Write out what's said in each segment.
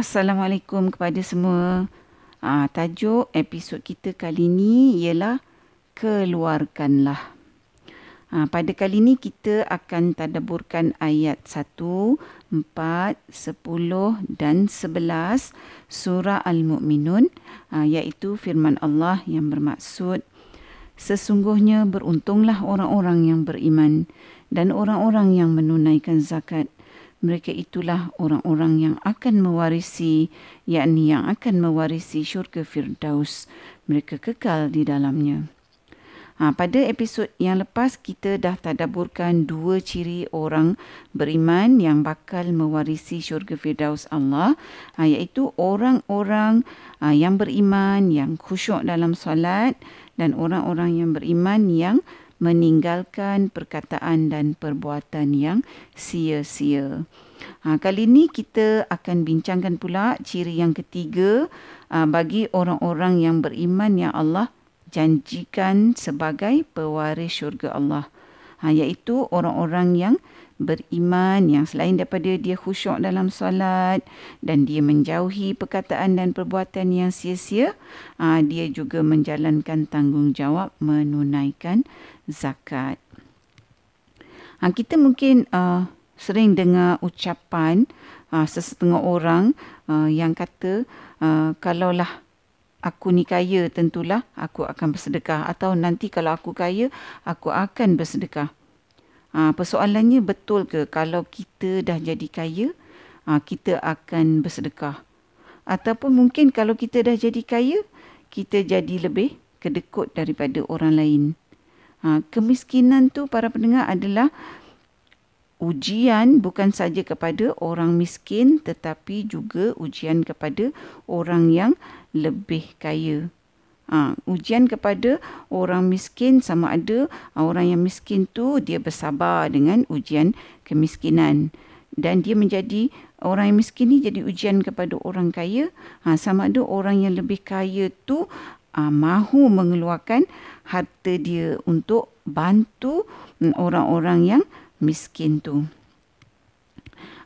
Assalamualaikum kepada semua. Ah, tajuk episod kita kali ini ialah keluarkanlah. Ah, pada kali ini kita akan tadaburkan ayat 1, 4, 10 dan 11 surah Al-Mu'minun ah, iaitu firman Allah yang bermaksud Sesungguhnya beruntunglah orang-orang yang beriman dan orang-orang yang menunaikan zakat mereka itulah orang-orang yang akan mewarisi yakni yang akan mewarisi syurga firdaus. Mereka kekal di dalamnya. Ha, pada episod yang lepas kita dah tadaburkan dua ciri orang beriman yang bakal mewarisi syurga firdaus Allah ha, iaitu orang-orang ha, yang beriman yang khusyuk dalam solat dan orang-orang yang beriman yang meninggalkan perkataan dan perbuatan yang sia-sia. Ha, kali ini kita akan bincangkan pula ciri yang ketiga ha, bagi orang-orang yang beriman yang Allah janjikan sebagai pewaris syurga Allah. Ha, iaitu orang-orang yang beriman yang selain daripada dia khusyuk dalam solat dan dia menjauhi perkataan dan perbuatan yang sia-sia, ha, dia juga menjalankan tanggungjawab menunaikan zakat. Ha, kita mungkin uh, sering dengar ucapan sesetengah orang yang kata kalaulah aku ni kaya tentulah aku akan bersedekah atau nanti kalau aku kaya aku akan bersedekah. Ha, persoalannya betul ke kalau kita dah jadi kaya, ha, kita akan bersedekah? Ataupun mungkin kalau kita dah jadi kaya, kita jadi lebih kedekut daripada orang lain. Ha, kemiskinan tu para pendengar adalah ujian bukan saja kepada orang miskin tetapi juga ujian kepada orang yang lebih kaya. Ha, ujian kepada orang miskin sama ada ha, orang yang miskin tu dia bersabar dengan ujian kemiskinan dan dia menjadi orang yang miskin ni jadi ujian kepada orang kaya ha, sama ada orang yang lebih kaya tu ha, mahu mengeluarkan harta dia untuk bantu hmm, orang-orang yang miskin tu.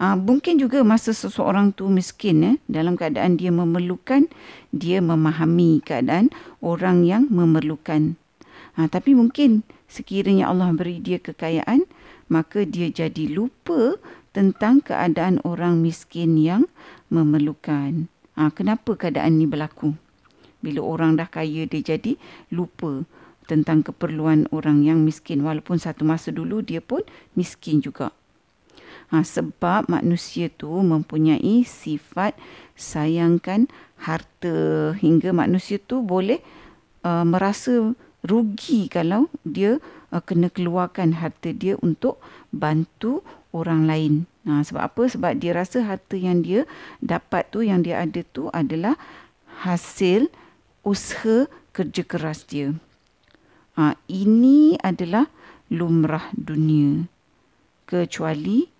Uh, mungkin juga masa seseorang tu miskin eh, dalam keadaan dia memerlukan, dia memahami keadaan orang yang memerlukan. Uh, tapi mungkin sekiranya Allah beri dia kekayaan, maka dia jadi lupa tentang keadaan orang miskin yang memerlukan. Uh, kenapa keadaan ini berlaku? Bila orang dah kaya, dia jadi lupa tentang keperluan orang yang miskin. Walaupun satu masa dulu dia pun miskin juga. Ha, sebab manusia tu mempunyai sifat sayangkan harta hingga manusia tu boleh uh, merasa rugi kalau dia uh, kena keluarkan harta dia untuk bantu orang lain. Ha, sebab apa? Sebab dia rasa harta yang dia dapat tu, yang dia ada tu adalah hasil usaha kerja keras dia. Ha, ini adalah lumrah dunia. Kecuali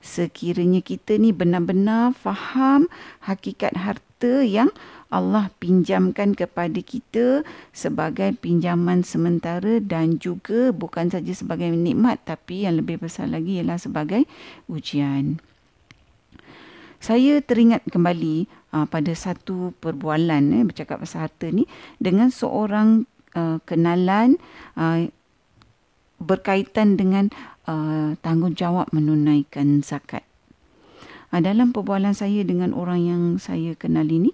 sekiranya kita ni benar-benar faham hakikat harta yang Allah pinjamkan kepada kita sebagai pinjaman sementara dan juga bukan saja sebagai nikmat tapi yang lebih besar lagi ialah sebagai ujian. Saya teringat kembali uh, pada satu perbualan eh, bercakap pasal harta ni dengan seorang uh, kenalan uh, berkaitan dengan uh, tanggungjawab menunaikan zakat. Uh, dalam perbualan saya dengan orang yang saya kenal ini,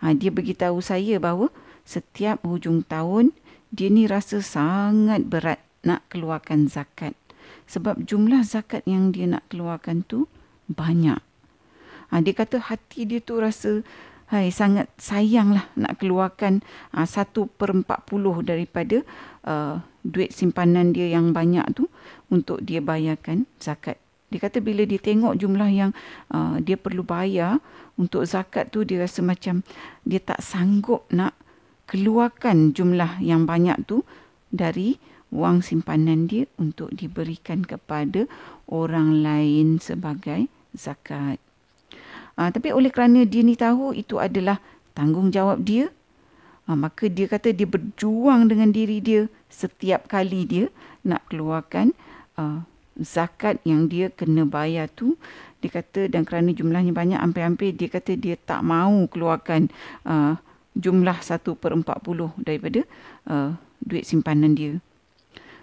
uh, dia beritahu saya bahawa setiap hujung tahun dia ni rasa sangat berat nak keluarkan zakat. Sebab jumlah zakat yang dia nak keluarkan tu banyak. Uh, dia kata hati dia tu rasa hai, sangat sayanglah nak keluarkan uh, satu per empat puluh daripada uh, duit simpanan dia yang banyak tu untuk dia bayarkan zakat. Dia kata bila dia tengok jumlah yang uh, dia perlu bayar untuk zakat tu dia rasa macam dia tak sanggup nak keluarkan jumlah yang banyak tu dari wang simpanan dia untuk diberikan kepada orang lain sebagai zakat. Uh, tapi oleh kerana dia ni tahu itu adalah tanggungjawab dia, uh, maka dia kata dia berjuang dengan diri dia setiap kali dia nak keluarkan uh, zakat yang dia kena bayar tu dia kata dan kerana jumlahnya banyak hampir-hampir dia kata dia tak mau keluarkan uh, jumlah 1 per 40 daripada uh, duit simpanan dia.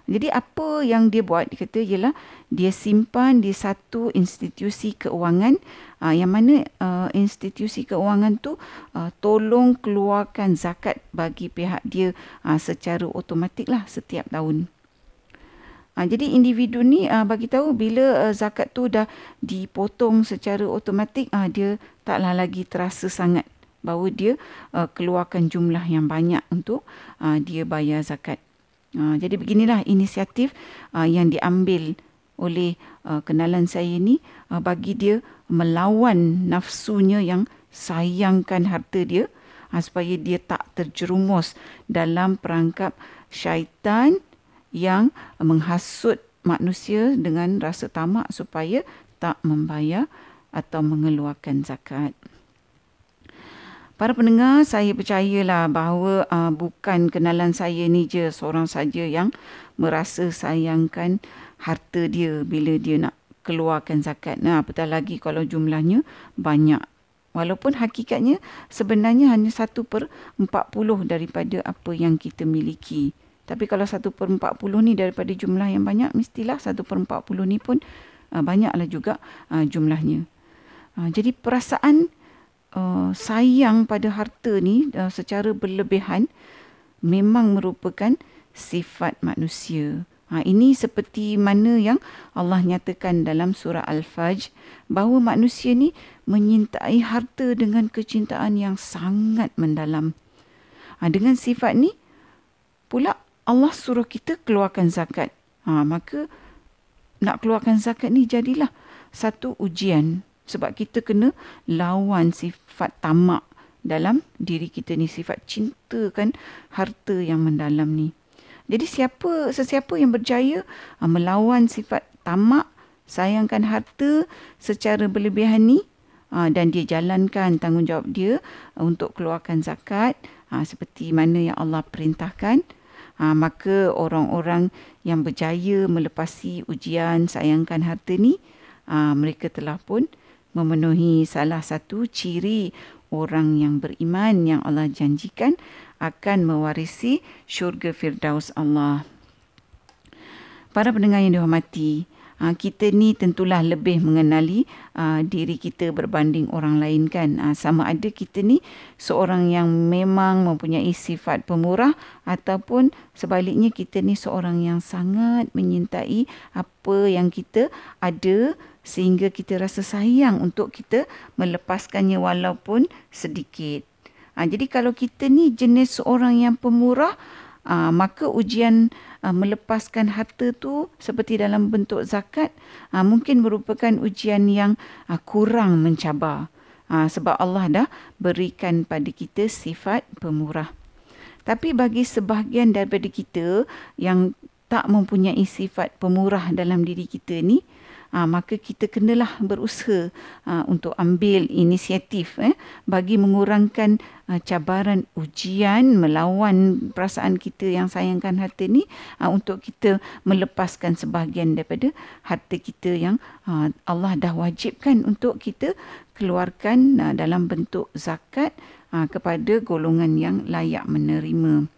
Jadi apa yang dia buat dia kata ialah dia simpan di satu institusi keuangan uh, yang mana uh, institusi keuangan tu uh, tolong keluarkan zakat bagi pihak dia uh, secara automatik lah setiap tahun. Uh, jadi individu ni uh, bagi tahu bila uh, zakat tu dah dipotong secara automatik uh, dia taklah lagi terasa sangat bahawa dia uh, keluarkan jumlah yang banyak untuk uh, dia bayar zakat. Uh, jadi beginilah inisiatif uh, yang diambil oleh uh, kenalan saya ni uh, bagi dia melawan nafsunya yang sayangkan harta dia uh, supaya dia tak terjerumus dalam perangkap syaitan yang menghasut manusia dengan rasa tamak supaya tak membayar atau mengeluarkan zakat. Para pendengar, saya percayalah bahawa uh, bukan kenalan saya ni je seorang saja yang merasa sayangkan harta dia bila dia nak keluarkan zakat. Nah, apatah lagi kalau jumlahnya banyak. Walaupun hakikatnya sebenarnya hanya satu per empat puluh daripada apa yang kita miliki. Tapi kalau satu per empat puluh ni daripada jumlah yang banyak, mestilah satu per empat puluh ni pun uh, banyaklah juga uh, jumlahnya. Uh, jadi perasaan uh, sayang pada harta ni uh, secara berlebihan memang merupakan sifat manusia. Ha, ini seperti mana yang Allah nyatakan dalam surah Al-Fajr bahawa manusia ni menyintai harta dengan kecintaan yang sangat mendalam. Ha, dengan sifat ni pula Allah suruh kita keluarkan zakat. Ha, maka nak keluarkan zakat ni jadilah satu ujian sebab kita kena lawan sifat tamak dalam diri kita ni sifat cinta kan harta yang mendalam ni. Jadi siapa sesiapa yang berjaya uh, melawan sifat tamak sayangkan harta secara berlebihan ni uh, dan dia jalankan tanggungjawab dia uh, untuk keluarkan zakat uh, seperti mana yang Allah perintahkan uh, maka orang-orang yang berjaya melepasi ujian sayangkan harta ni uh, mereka telah pun memenuhi salah satu ciri orang yang beriman yang Allah janjikan akan mewarisi syurga firdaus Allah. Para pendengar yang dihormati, uh, kita ni tentulah lebih mengenali uh, diri kita berbanding orang lain kan. Uh, sama ada kita ni seorang yang memang mempunyai sifat pemurah ataupun sebaliknya kita ni seorang yang sangat menyintai apa yang kita ada sehingga kita rasa sayang untuk kita melepaskannya walaupun sedikit. Ha, jadi kalau kita ni jenis seorang yang pemurah, ha, maka ujian ha, melepaskan harta tu seperti dalam bentuk zakat ha, mungkin merupakan ujian yang ha, kurang mencabar. Ha, sebab Allah dah berikan pada kita sifat pemurah. Tapi bagi sebahagian daripada kita yang tak mempunyai sifat pemurah dalam diri kita ni, ha, maka kita kenalah berusaha ha, untuk ambil inisiatif eh, bagi mengurangkan ha, cabaran ujian melawan perasaan kita yang sayangkan harta ni ha, untuk kita melepaskan sebahagian daripada harta kita yang ha, Allah dah wajibkan untuk kita keluarkan ha, dalam bentuk zakat ha, kepada golongan yang layak menerima.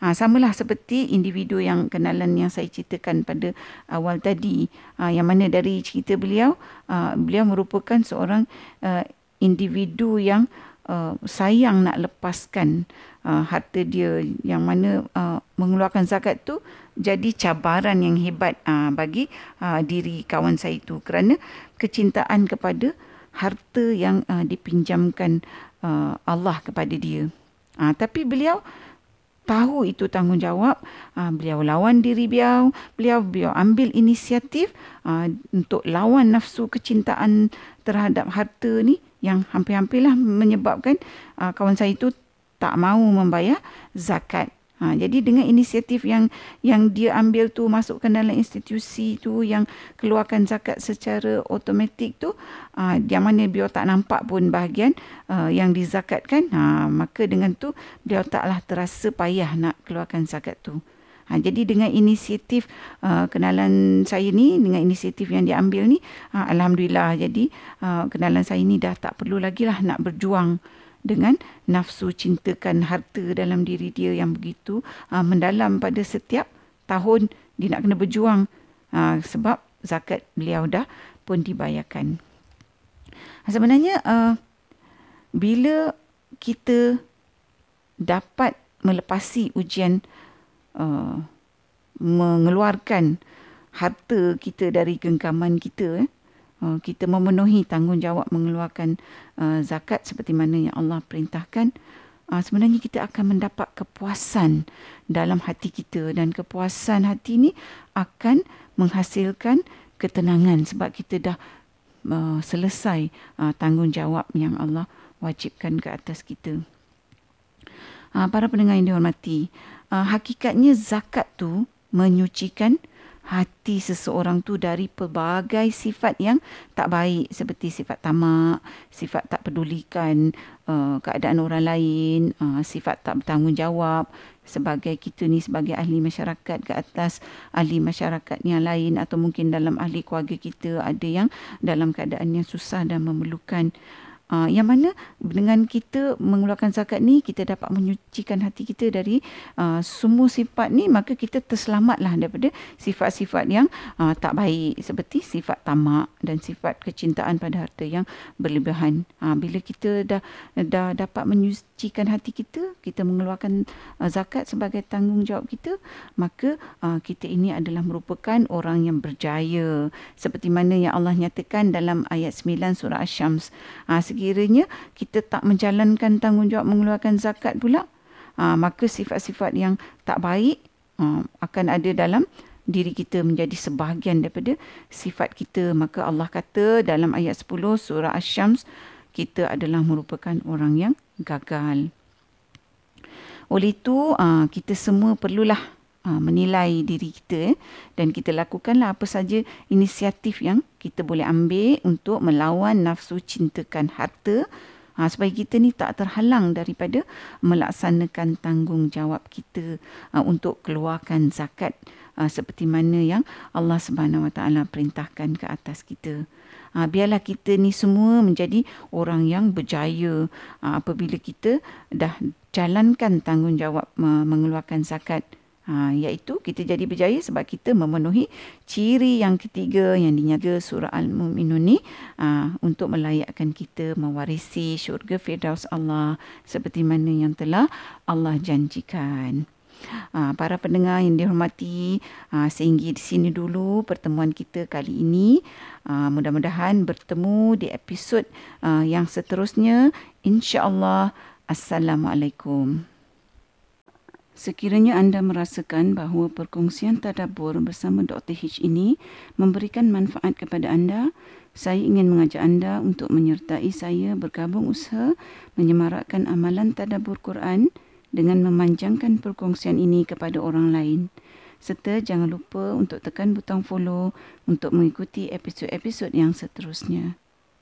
Ha, samalah seperti individu yang kenalan yang saya ceritakan pada awal tadi. Ha, yang mana dari cerita beliau, ha, beliau merupakan seorang uh, individu yang uh, sayang nak lepaskan uh, harta dia yang mana uh, mengeluarkan zakat tu jadi cabaran yang hebat uh, bagi uh, diri kawan saya itu kerana kecintaan kepada harta yang uh, dipinjamkan uh, Allah kepada dia. Uh, tapi beliau tahu itu tanggungjawab. Uh, beliau lawan diri beliau. Beliau beliau ambil inisiatif uh, untuk lawan nafsu kecintaan terhadap harta ni yang hampir-hampirlah menyebabkan uh, kawan saya itu tak mahu membayar zakat Ha, jadi dengan inisiatif yang yang dia ambil tu masukkan dalam institusi tu yang keluarkan zakat secara automatik tu ha, yang mana beliau tak nampak pun bahagian uh, yang dizakatkan ha, maka dengan tu beliau taklah terasa payah nak keluarkan zakat tu. Ha, jadi dengan inisiatif uh, kenalan saya ni, dengan inisiatif yang diambil ni, uh, Alhamdulillah. Jadi uh, kenalan saya ni dah tak perlu lagi lah nak berjuang dengan nafsu cintakan harta dalam diri dia yang begitu uh, mendalam pada setiap tahun dia nak kena berjuang uh, sebab zakat beliau dah pun dibayarkan. Sebenarnya uh, bila kita dapat melepasi ujian uh, mengeluarkan harta kita dari genggaman kita eh. Uh, kita memenuhi tanggungjawab mengeluarkan uh, zakat seperti mana yang Allah perintahkan uh, sebenarnya kita akan mendapat kepuasan dalam hati kita dan kepuasan hati ini akan menghasilkan ketenangan sebab kita dah uh, selesai uh, tanggungjawab yang Allah wajibkan ke atas kita. Uh, para pendengar yang dihormati, uh, hakikatnya zakat tu menyucikan hati seseorang tu dari pelbagai sifat yang tak baik seperti sifat tamak, sifat tak pedulikan uh, keadaan orang lain, uh, sifat tak bertanggungjawab sebagai kita ni sebagai ahli masyarakat ke atas ahli masyarakat yang lain atau mungkin dalam ahli keluarga kita ada yang dalam keadaan yang susah dan memerlukan Uh, yang mana dengan kita mengeluarkan zakat ni kita dapat menyucikan hati kita dari uh, semua sifat ni maka kita terselamatlah daripada sifat-sifat yang uh, tak baik seperti sifat tamak dan sifat kecintaan pada harta yang berlebihan. Uh, bila kita dah dah dapat menyucikan hati kita, kita mengeluarkan uh, zakat sebagai tanggungjawab kita, maka uh, kita ini adalah merupakan orang yang berjaya seperti mana yang Allah nyatakan dalam ayat 9 surah Asy-Syams. Uh, sekiranya kita tak menjalankan tanggungjawab mengeluarkan zakat pula, uh, maka sifat-sifat yang tak baik uh, akan ada dalam diri kita menjadi sebahagian daripada sifat kita. Maka Allah kata dalam ayat 10 surah Asy-Syams, kita adalah merupakan orang yang gagal. Oleh itu, uh, kita semua perlulah uh, menilai diri kita dan kita lakukanlah apa saja inisiatif yang kita boleh ambil untuk melawan nafsu cintakan harta uh, supaya kita ni tak terhalang daripada melaksanakan tanggungjawab kita untuk keluarkan zakat seperti mana yang Allah Subhanahu Wa Taala perintahkan ke atas kita. Uh, biarlah kita ni semua menjadi orang yang berjaya uh, apabila kita dah jalankan tanggungjawab mengeluarkan zakat Ha, iaitu kita jadi berjaya sebab kita memenuhi ciri yang ketiga yang dinyatakan surah Al-Mu'minun ni ha, untuk melayakkan kita mewarisi syurga Firdaus Allah seperti mana yang telah Allah janjikan. Ha, para pendengar yang dihormati, ha, sehingga di sini dulu pertemuan kita kali ini. Ha, mudah-mudahan bertemu di episod yang seterusnya. InsyaAllah. Assalamualaikum. Sekiranya anda merasakan bahawa perkongsian tadabur bersama Dr. H ini memberikan manfaat kepada anda, saya ingin mengajak anda untuk menyertai saya bergabung usaha menyemarakkan amalan tadabur Quran dengan memanjangkan perkongsian ini kepada orang lain. Serta jangan lupa untuk tekan butang follow untuk mengikuti episod-episod yang seterusnya.